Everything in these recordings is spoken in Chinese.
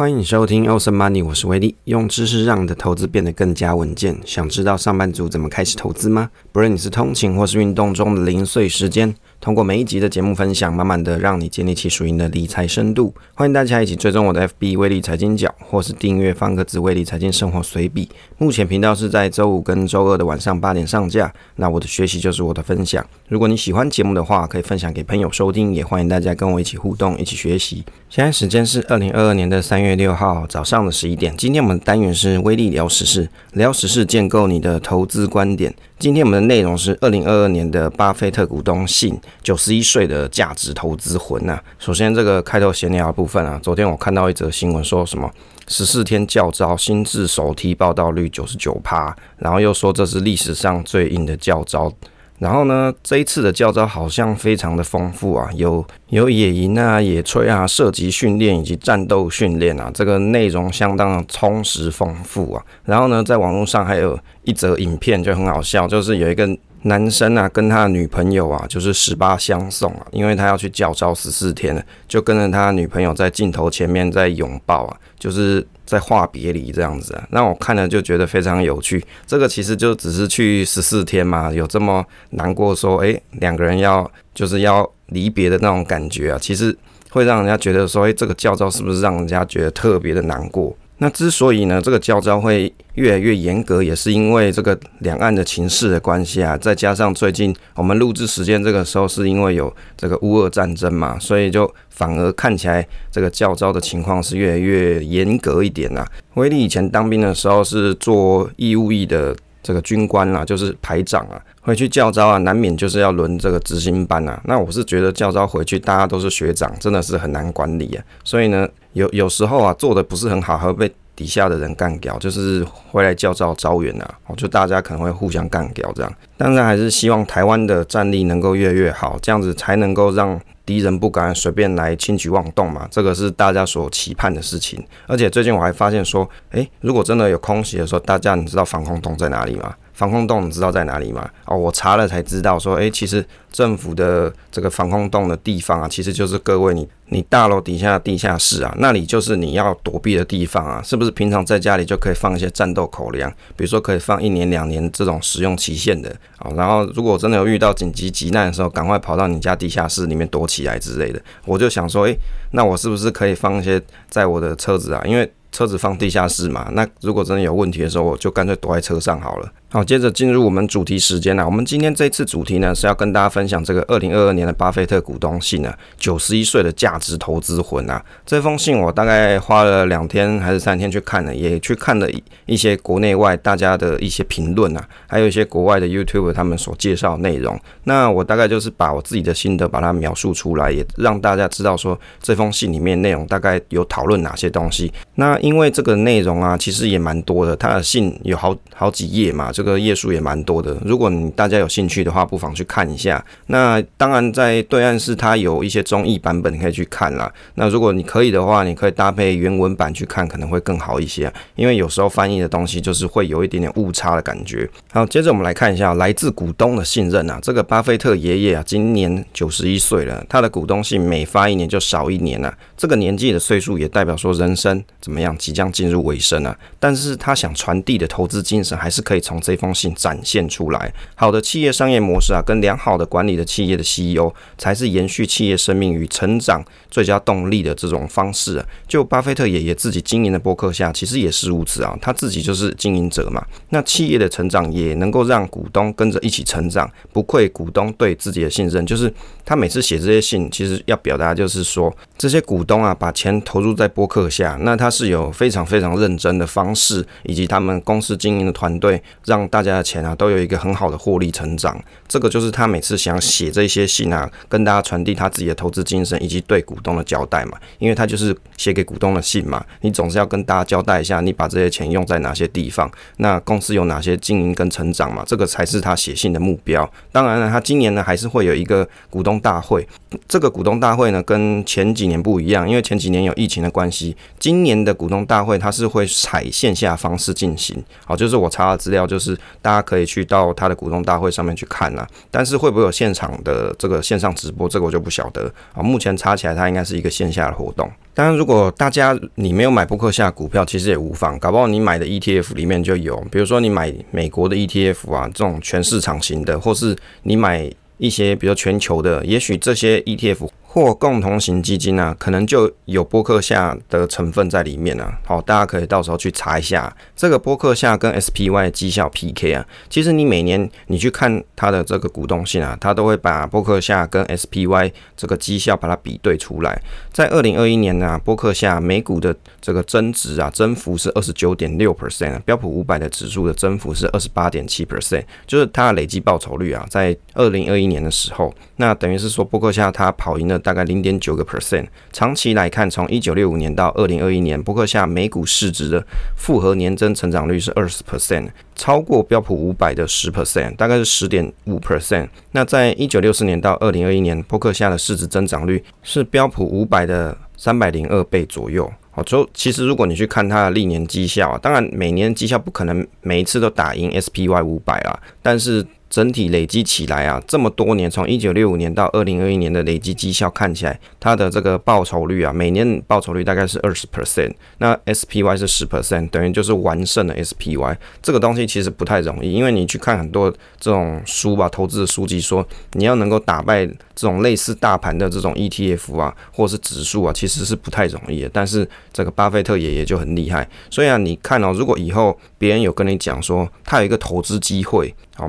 欢迎收听 Awesome Money，我是威利，用知识让你的投资变得更加稳健。想知道上班族怎么开始投资吗？不论你是通勤或是运动中的零碎时间。通过每一集的节目分享，慢慢的让你建立起属于你的理财深度。欢迎大家一起追踪我的 FB 威利财经角，或是订阅方格子威利财经生活随笔。目前频道是在周五跟周二的晚上八点上架。那我的学习就是我的分享。如果你喜欢节目的话，可以分享给朋友收听，也欢迎大家跟我一起互动，一起学习。现在时间是二零二二年的三月六号早上的十一点。今天我们的单元是威利聊时事，聊时事建构你的投资观点。今天我们的内容是二零二二年的巴菲特股东信，九十一岁的价值投资魂呐。首先，这个开头闲聊部分啊，昨天我看到一则新闻，说什么十四天教招新智首梯报道率九十九趴，然后又说这是历史上最硬的教招。然后呢，这一次的教招好像非常的丰富啊，有有野营啊、野炊啊、射击训练以及战斗训练啊，这个内容相当的充实丰富啊。然后呢，在网络上还有一则影片就很好笑，就是有一个男生啊跟他的女朋友啊，就是十八相送啊，因为他要去教招十四天了，就跟着他女朋友在镜头前面在拥抱啊，就是。在话别离这样子啊，那我看了就觉得非常有趣。这个其实就只是去十四天嘛，有这么难过说，诶，两个人要就是要离别的那种感觉啊，其实会让人家觉得说，诶，这个教招是不是让人家觉得特别的难过？那之所以呢，这个教招会越来越严格，也是因为这个两岸的情势的关系啊，再加上最近我们录制时间这个时候是因为有这个乌俄战争嘛，所以就反而看起来这个教招的情况是越来越严格一点呐。威利以前当兵的时候是做义务役的这个军官啊，就是排长啊，回去教招啊，难免就是要轮这个执行班啊。那我是觉得教招回去大家都是学长，真的是很难管理啊，所以呢。有有时候啊，做的不是很好，会被底下的人干掉，就是回来叫招招员啊，就大家可能会互相干掉这样。当然还是希望台湾的战力能够越越好，这样子才能够让敌人不敢随便来轻举妄动嘛，这个是大家所期盼的事情。而且最近我还发现说，诶，如果真的有空袭的时候，大家你知道防空洞在哪里吗？防空洞你知道在哪里吗？哦，我查了才知道，说，诶，其实政府的这个防空洞的地方啊，其实就是各位你你大楼底下地下室啊，那里就是你要躲避的地方啊，是不是？平常在家里就可以放一些战斗口粮，比如说可以放一年两年这种使用期限的啊。然后如果真的有遇到紧急急难的时候，赶快跑到你家地下室里面躲起来之类的。我就想说，诶，那我是不是可以放一些在我的车子啊？因为车子放地下室嘛，那如果真的有问题的时候，我就干脆躲在车上好了。好，接着进入我们主题时间啦。我们今天这次主题呢，是要跟大家分享这个二零二二年的巴菲特股东信啊，九十一岁的价值投资魂啊。这封信我大概花了两天还是三天去看了，也去看了一些国内外大家的一些评论啊，还有一些国外的 YouTube 他们所介绍内容。那我大概就是把我自己的心得把它描述出来，也让大家知道说这封信里面内容大概有讨论哪些东西。那因为这个内容啊，其实也蛮多的，他的信有好好几页嘛。这个页数也蛮多的，如果你大家有兴趣的话，不妨去看一下。那当然，在对岸是它有一些中译版本可以去看啦。那如果你可以的话，你可以搭配原文版去看，可能会更好一些。因为有时候翻译的东西就是会有一点点误差的感觉。好，接着我们来看一下来自股东的信任啊。这个巴菲特爷爷啊，今年九十一岁了，他的股东信每发一年就少一年啊。这个年纪的岁数也代表说人生怎么样，即将进入尾声啊。但是他想传递的投资精神还是可以从这这封信展现出来，好的企业商业模式啊，跟良好的管理的企业的 CEO 才是延续企业生命与成长最佳动力的这种方式啊。就巴菲特爷爷自己经营的博客下，其实也是如此啊，他自己就是经营者嘛。那企业的成长也能够让股东跟着一起成长，不愧股东对自己的信任。就是他每次写这些信，其实要表达就是说，这些股东啊，把钱投入在博客下，那他是有非常非常认真的方式，以及他们公司经营的团队让。大家的钱啊，都有一个很好的获利成长，这个就是他每次想写这些信啊，跟大家传递他自己的投资精神以及对股东的交代嘛。因为他就是写给股东的信嘛，你总是要跟大家交代一下，你把这些钱用在哪些地方，那公司有哪些经营跟成长嘛，这个才是他写信的目标。当然了，他今年呢还是会有一个股东大会，这个股东大会呢跟前几年不一样，因为前几年有疫情的关系，今年的股东大会它是会采线下方式进行。好，就是我查的资料就是。大家可以去到他的股东大会上面去看啦。但是会不会有现场的这个线上直播，这个我就不晓得啊。目前查起来，它应该是一个线下的活动。当然，如果大家你没有买波克夏股票，其实也无妨，搞不好你买的 ETF 里面就有，比如说你买美国的 ETF 啊，这种全市场型的，或是你买一些比如全球的，也许这些 ETF。或共同型基金啊，可能就有波克夏的成分在里面啊。好，大家可以到时候去查一下这个波克夏跟 SPY 绩效 PK 啊。其实你每年你去看它的这个股东信啊，它都会把波克夏跟 SPY 这个绩效把它比对出来。在二零二一年呢、啊，波克夏美股的这个增值啊，增幅是二十九点六 percent，标普五百的指数的增幅是二十八点七 percent，就是它的累计报酬率啊，在二零二一年的时候，那等于是说波克夏它跑赢了。大概零点九个 percent，长期来看，从一九六五年到二零二一年，波克夏每股市值的复合年增成长率是二十 percent，超过标普五百的十 percent，大概是十点五 percent。那在一九六四年到二零二一年，波克夏的市值增长率是标普五百的三百零二倍左右。好，就其实如果你去看它的历年绩效啊，当然每年绩效不可能每一次都打赢 SPY 五百啊，但是。整体累积起来啊，这么多年，从一九六五年到二零二一年的累积绩效看起来，它的这个报酬率啊，每年报酬率大概是二十 percent，那 SPY 是十 percent，等于就是完胜了 SPY。这个东西其实不太容易，因为你去看很多这种书吧，投资的书籍说，你要能够打败这种类似大盘的这种 ETF 啊，或是指数啊，其实是不太容易的。但是这个巴菲特爷爷就很厉害，所以啊，你看哦，如果以后别人有跟你讲说，他有一个投资机会，好。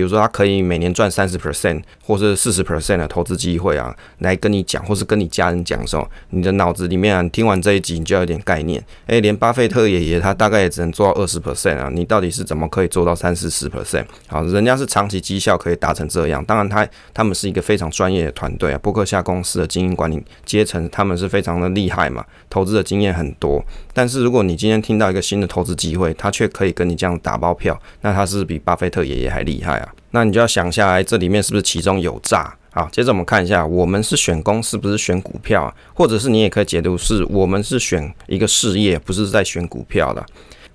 比如说，他可以每年赚三十 percent 或是四十 percent 的投资机会啊，来跟你讲，或是跟你家人讲的时候，你的脑子里面，听完这一集，你就要有点概念。哎、连巴菲特爷爷他大概也只能做到二十 percent 啊，你到底是怎么可以做到三四十 percent？好，人家是长期绩效可以达成这样，当然他他们是一个非常专业的团队啊，波克夏公司的经营管理阶层，他们是非常的厉害嘛，投资的经验很多。但是如果你今天听到一个新的投资机会，他却可以跟你这样打包票，那他是比巴菲特爷爷还厉害啊？那你就要想下来，这里面是不是其中有诈？好，接着我们看一下，我们是选公司，不是选股票啊，或者是你也可以解读是我们是选一个事业，不是在选股票的。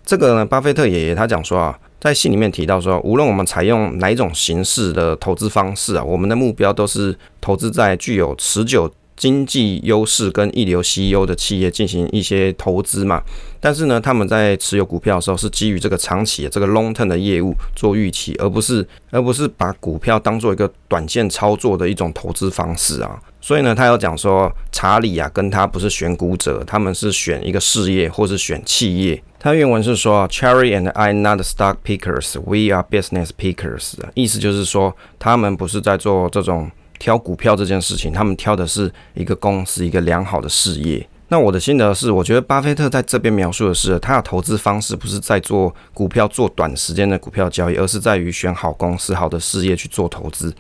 这个呢，巴菲特爷爷他讲说啊，在信里面提到说，无论我们采用哪一种形式的投资方式啊，我们的目标都是投资在具有持久。经济优势跟一流 CEO 的企业进行一些投资嘛，但是呢，他们在持有股票的时候是基于这个长期的这个 long term 的业务做预期，而不是而不是把股票当做一个短线操作的一种投资方式啊。所以呢，他有讲说，查理啊跟他不是选股者，他们是选一个事业或是选企业。他原文是说，Cherry and I not stock pickers, we are business pickers。意思就是说，他们不是在做这种。挑股票这件事情，他们挑的是一个公司，一个良好的事业。那我的心得是，我觉得巴菲特在这边描述的是，他的投资方式不是在做股票做短时间的股票交易，而是在于选好公司、好的事业去做投资。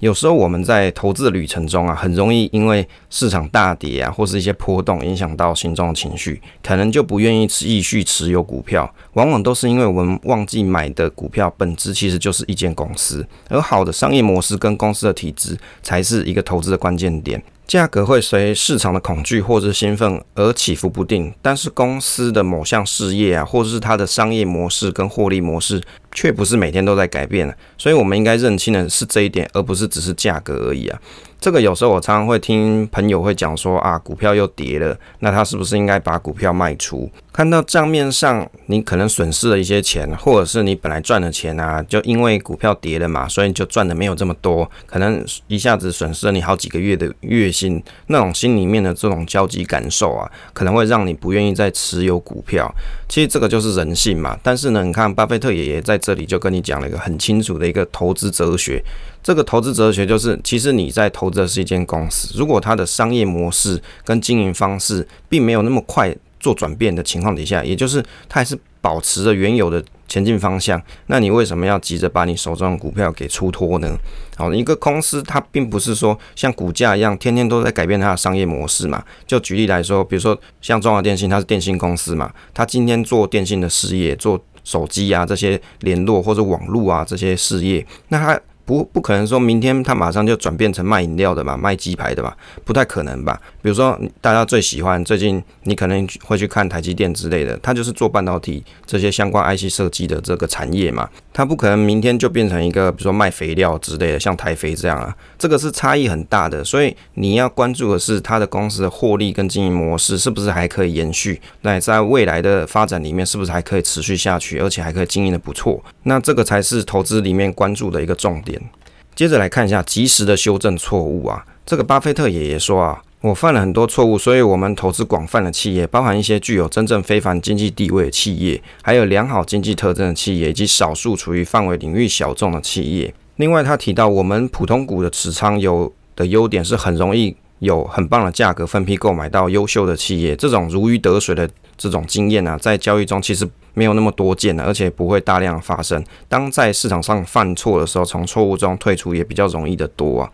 有时候我们在投资的旅程中啊，很容易因为市场大跌啊，或是一些波动影响到心中的情绪，可能就不愿意继续持有股票。往往都是因为我们忘记买的股票本质其实就是一间公司，而好的商业模式跟公司的体质才是一个投资的关键点。价格会随市场的恐惧或者兴奋而起伏不定，但是公司的某项事业啊，或者是它的商业模式跟获利模式，却不是每天都在改变。所以我们应该认清的是这一点，而不是只是价格而已啊。这个有时候我常常会听朋友会讲说啊，股票又跌了，那他是不是应该把股票卖出？看到账面上你可能损失了一些钱，或者是你本来赚的钱啊，就因为股票跌了嘛，所以你就赚的没有这么多，可能一下子损失了你好几个月的月薪，那种心里面的这种焦急感受啊，可能会让你不愿意再持有股票。其实这个就是人性嘛。但是呢，你看巴菲特爷爷在这里就跟你讲了一个很清楚的一个投资哲学。这个投资哲学就是，其实你在投资的是一间公司，如果它的商业模式跟经营方式并没有那么快做转变的情况底下，也就是它还是保持着原有的前进方向，那你为什么要急着把你手中的股票给出脱呢？好，一个公司它并不是说像股价一样天天都在改变它的商业模式嘛。就举例来说，比如说像中华电信，它是电信公司嘛，它今天做电信的事业，做手机啊这些联络或者网络啊这些事业，那它。不不可能说明天他马上就转变成卖饮料的嘛，卖鸡排的嘛，不太可能吧？比如说大家最喜欢最近你可能会去看台积电之类的，它就是做半导体这些相关 IC 设计的这个产业嘛，它不可能明天就变成一个比如说卖肥料之类的，像台肥这样啊，这个是差异很大的，所以你要关注的是它的公司的获利跟经营模式是不是还可以延续，那在未来的发展里面是不是还可以持续下去，而且还可以经营得不错，那这个才是投资里面关注的一个重点。接着来看一下及时的修正错误啊，这个巴菲特爷爷说啊。我犯了很多错误，所以我们投资广泛的企业，包含一些具有真正非凡经济地位的企业，还有良好经济特征的企业，以及少数处于范围领域小众的企业。另外，他提到我们普通股的持仓有的优点是很容易有很棒的价格分批购买到优秀的企业，这种如鱼得水的这种经验啊，在交易中其实没有那么多见的，而且不会大量发生。当在市场上犯错的时候，从错误中退出也比较容易的多啊。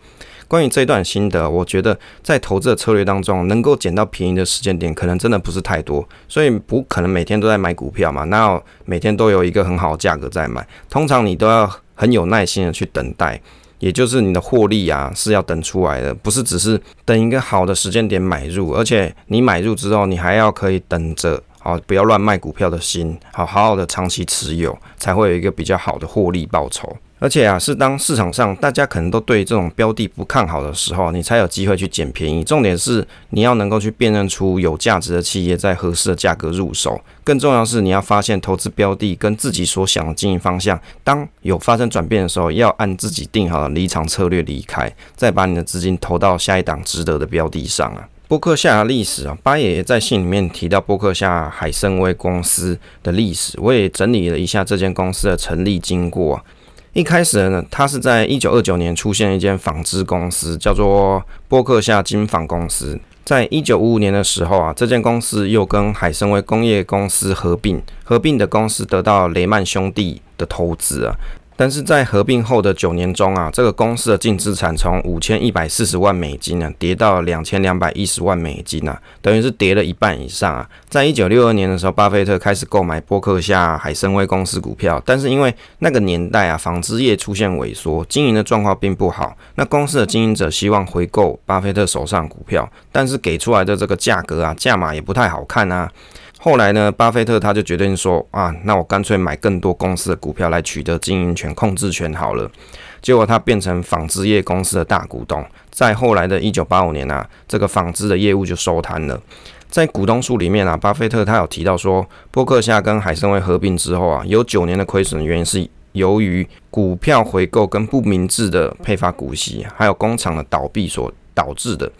关于这段心得，我觉得在投资的策略当中，能够捡到便宜的时间点，可能真的不是太多，所以不可能每天都在买股票嘛。那每天都有一个很好的价格在买，通常你都要很有耐心的去等待，也就是你的获利啊是要等出来的，不是只是等一个好的时间点买入，而且你买入之后，你还要可以等着，好不要乱卖股票的心，好好好的长期持有，才会有一个比较好的获利报酬。而且啊，是当市场上大家可能都对这种标的不看好的时候，你才有机会去捡便宜。重点是你要能够去辨认出有价值的企业，在合适的价格入手。更重要是，你要发现投资标的跟自己所想的经营方向，当有发生转变的时候，要按自己定好的离场策略离开，再把你的资金投到下一档值得的标的上啊。波克夏的历史啊，巴爷爷在信里面提到波克夏海参崴公司的历史，我也整理了一下这间公司的成立经过。一开始呢，它是在一九二九年出现一间纺织公司，叫做波克夏金纺公司。在一九五五年的时候啊，这间公司又跟海参崴工业公司合并，合并的公司得到雷曼兄弟的投资啊。但是在合并后的九年中啊，这个公司的净资产从五千一百四十万美金呢，跌到两千两百一十万美金啊，等于是跌了一半以上啊。在一九六二年的时候，巴菲特开始购买波克夏海参崴公司股票，但是因为那个年代啊，纺织业出现萎缩，经营的状况并不好。那公司的经营者希望回购巴菲特手上股票，但是给出来的这个价格啊，价码也不太好看啊。后来呢，巴菲特他就决定说啊，那我干脆买更多公司的股票来取得经营权、控制权好了。结果他变成纺织业公司的大股东。在后来的一九八五年啊，这个纺织的业务就收摊了。在股东书里面啊，巴菲特他有提到说，波克夏跟海参崴合并之后啊，有九年的亏损原因是由于股票回购跟不明智的配发股息，还有工厂的倒闭所导致的。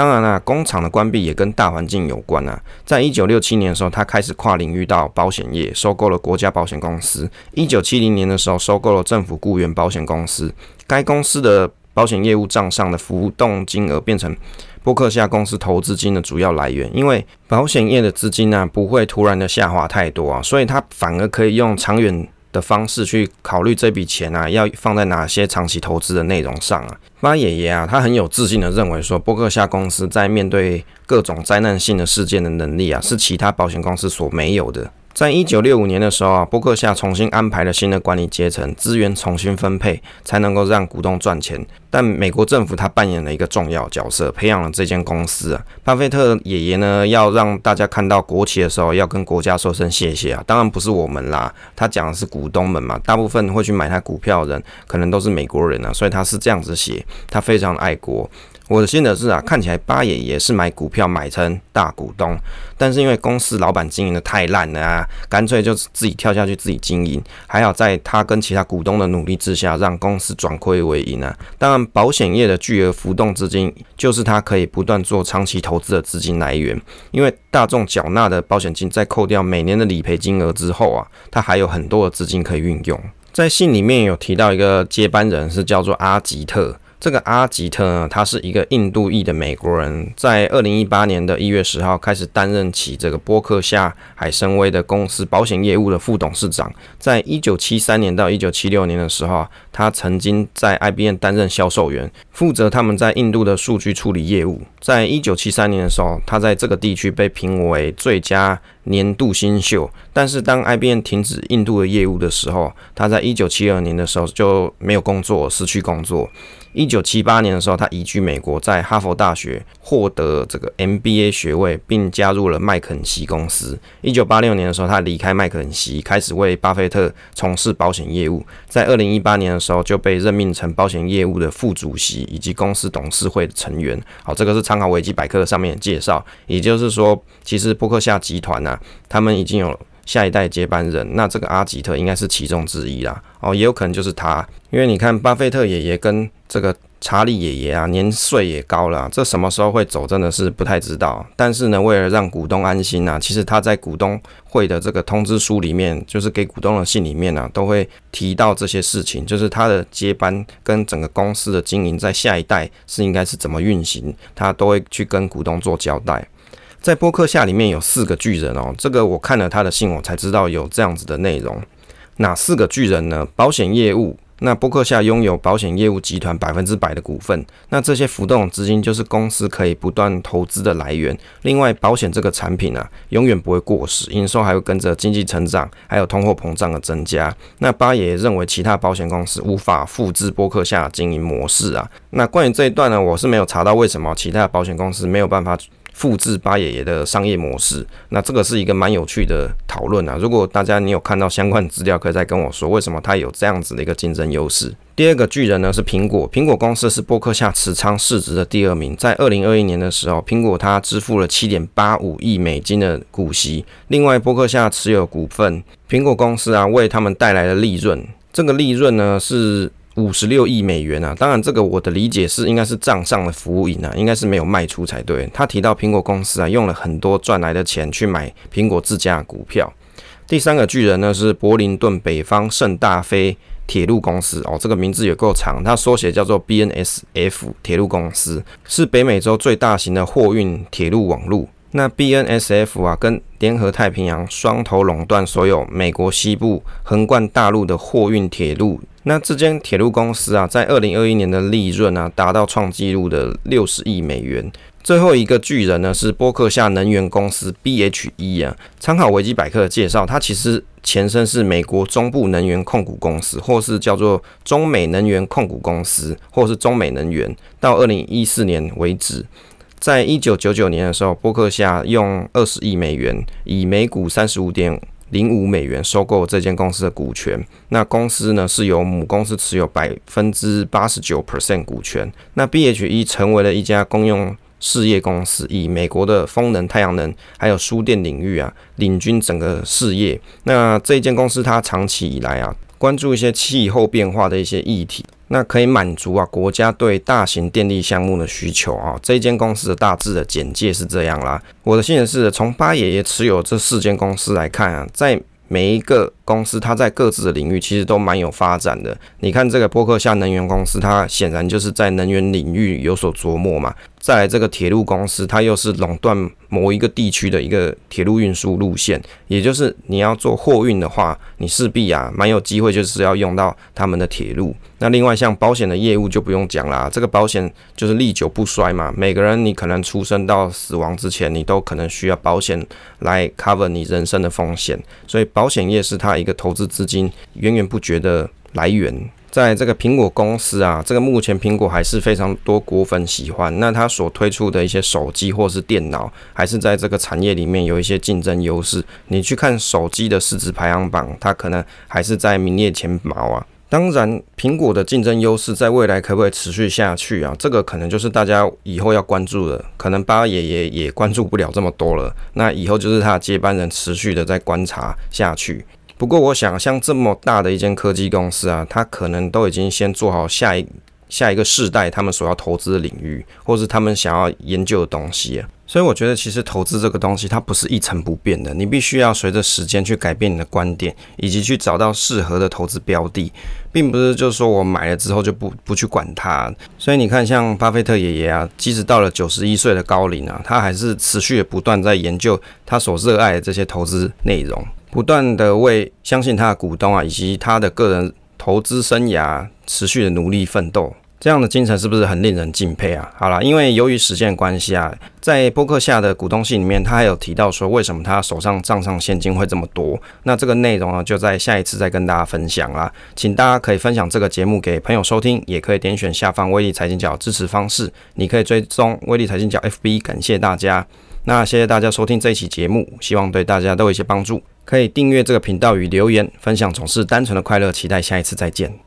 当然啦，工厂的关闭也跟大环境有关啊。在一九六七年的时候，他开始跨领域到保险业，收购了国家保险公司。一九七零年的时候，收购了政府雇员保险公司。该公司的保险业务账上的浮动金额变成波克夏公司投资金的主要来源。因为保险业的资金呢、不会突然的下滑太多啊，所以它反而可以用长远的方式去考虑这笔钱啊，要放在哪些长期投资的内容上啊？巴爷爷啊，他很有自信的认为说，波克夏公司在面对各种灾难性的事件的能力啊，是其他保险公司所没有的。在一九六五年的时候啊，波克夏重新安排了新的管理阶层，资源重新分配，才能够让股东赚钱。但美国政府他扮演了一个重要角色，培养了这间公司啊。巴菲特爷爷呢，要让大家看到国旗的时候，要跟国家说声谢谢啊。当然不是我们啦，他讲的是股东们嘛。大部分会去买他股票的人，可能都是美国人啊，所以他是这样子写，他非常爱国。我的心得是啊，看起来巴爷爷是买股票买成大股东，但是因为公司老板经营得太烂了啊，干脆就自己跳下去自己经营。还好在他跟其他股东的努力之下，让公司转亏为盈啊。当然，保险业的巨额浮动资金就是他可以不断做长期投资的资金来源。因为大众缴纳的保险金在扣掉每年的理赔金额之后啊，他还有很多的资金可以运用。在信里面有提到一个接班人是叫做阿吉特。这个阿吉特呢，他是一个印度裔的美国人，在二零一八年的一月十号开始担任起这个波克夏海参崴的公司保险业务的副董事长。在一九七三年到一九七六年的时候，他曾经在 IBM 担任销售员，负责他们在印度的数据处理业务。在一九七三年的时候，他在这个地区被评为最佳年度新秀。但是当 IBM 停止印度的业务的时候，他在一九七二年的时候就没有工作，失去工作。一九七八年的时候，他移居美国，在哈佛大学获得这个 MBA 学位，并加入了麦肯锡公司。一九八六年的时候，他离开麦肯锡，开始为巴菲特从事保险业务。在二零一八年的时候，就被任命成保险业务的副主席以及公司董事会的成员。好，这个是参考维基百科上面的介绍。也就是说，其实伯克夏集团呢、啊，他们已经有下一代接班人，那这个阿吉特应该是其中之一啦。哦，也有可能就是他，因为你看巴菲特爷爷跟这个查理爷爷啊，年岁也高了，这什么时候会走，真的是不太知道。但是呢，为了让股东安心啊，其实他在股东会的这个通知书里面，就是给股东的信里面呢、啊，都会提到这些事情，就是他的接班跟整个公司的经营，在下一代是应该是怎么运行，他都会去跟股东做交代。在波克夏里面有四个巨人哦，这个我看了他的信，我才知道有这样子的内容。哪四个巨人呢？保险业务，那波克夏拥有保险业务集团百分之百的股份，那这些浮动资金就是公司可以不断投资的来源。另外，保险这个产品啊，永远不会过时，营收还会跟着经济成长，还有通货膨胀的增加。那巴爷认为其他保险公司无法复制波克夏的经营模式啊。那关于这一段呢，我是没有查到为什么其他保险公司没有办法。复制巴爷爷的商业模式，那这个是一个蛮有趣的讨论啊。如果大家你有看到相关资料，可以再跟我说，为什么它有这样子的一个竞争优势。第二个巨人呢是苹果，苹果公司是波克夏持仓市值的第二名，在二零二一年的时候，苹果它支付了七点八五亿美金的股息。另外，波克夏持有股份，苹果公司啊为他们带来了利润，这个利润呢是。五十六亿美元啊，当然这个我的理解是应该是账上的服务银啊，应该是没有卖出才对。他提到苹果公司啊用了很多赚来的钱去买苹果自家股票。第三个巨人呢是柏林顿北方圣大菲铁路公司哦，这个名字也够长，它缩写叫做 BNSF 铁路公司，是北美洲最大型的货运铁路网络。那 BNSF 啊，跟联合太平洋双头垄断所有美国西部横贯大陆的货运铁路。那这间铁路公司啊，在二零二一年的利润啊，达到创纪录的六十亿美元。最后一个巨人呢，是波克夏能源公司 BHE 啊。参考维基百科的介绍，它其实前身是美国中部能源控股公司，或是叫做中美能源控股公司，或是中美能源。到二零一四年为止。在一九九九年的时候，波克夏用二十亿美元，以每股三十五点零五美元收购这间公司的股权。那公司呢是由母公司持有百分之八十九 percent 股权。那 BHE 成为了一家公用事业公司，以美国的风能、太阳能还有输电领域啊领军整个事业。那这一间公司它长期以来啊关注一些气候变化的一些议题。那可以满足啊国家对大型电力项目的需求啊，这间公司的大致的简介是这样啦。我的信任是，从八爷爷持有这四间公司来看啊，在每一个公司，它在各自的领域其实都蛮有发展的。你看这个波克夏能源公司，它显然就是在能源领域有所琢磨嘛。再来这个铁路公司，它又是垄断某一个地区的一个铁路运输路线，也就是你要做货运的话，你势必啊蛮有机会就是要用到他们的铁路。那另外像保险的业务就不用讲啦，这个保险就是历久不衰嘛。每个人你可能出生到死亡之前，你都可能需要保险来 cover 你人生的风险，所以保险业是它一个投资资金源源不绝的来源。在这个苹果公司啊，这个目前苹果还是非常多果粉喜欢。那它所推出的一些手机或是电脑，还是在这个产业里面有一些竞争优势。你去看手机的市值排行榜，它可能还是在名列前茅啊。当然，苹果的竞争优势在未来可不可以持续下去啊？这个可能就是大家以后要关注的。可能巴爷爷也关注不了这么多了。那以后就是他的接班人持续的在观察下去。不过，我想像这么大的一间科技公司啊，它可能都已经先做好下一下一个世代他们所要投资的领域，或是他们想要研究的东西。所以，我觉得其实投资这个东西，它不是一成不变的，你必须要随着时间去改变你的观点，以及去找到适合的投资标的，并不是就是说我买了之后就不不去管它。所以你看，像巴菲特爷爷啊，即使到了九十一岁的高龄啊，他还是持续的不断在研究他所热爱的这些投资内容。不断的为相信他的股东啊，以及他的个人投资生涯持续的努力奋斗。这样的精神是不是很令人敬佩啊？好啦，因为由于时间关系啊，在播客下的股东信里面，他还有提到说为什么他手上账上现金会这么多。那这个内容呢，就在下一次再跟大家分享啦。请大家可以分享这个节目给朋友收听，也可以点选下方威力财经角支持方式，你可以追踪威力财经角 FB。感谢大家，那谢谢大家收听这一期节目，希望对大家都有一些帮助。可以订阅这个频道与留言分享，总是单纯的快乐。期待下一次再见。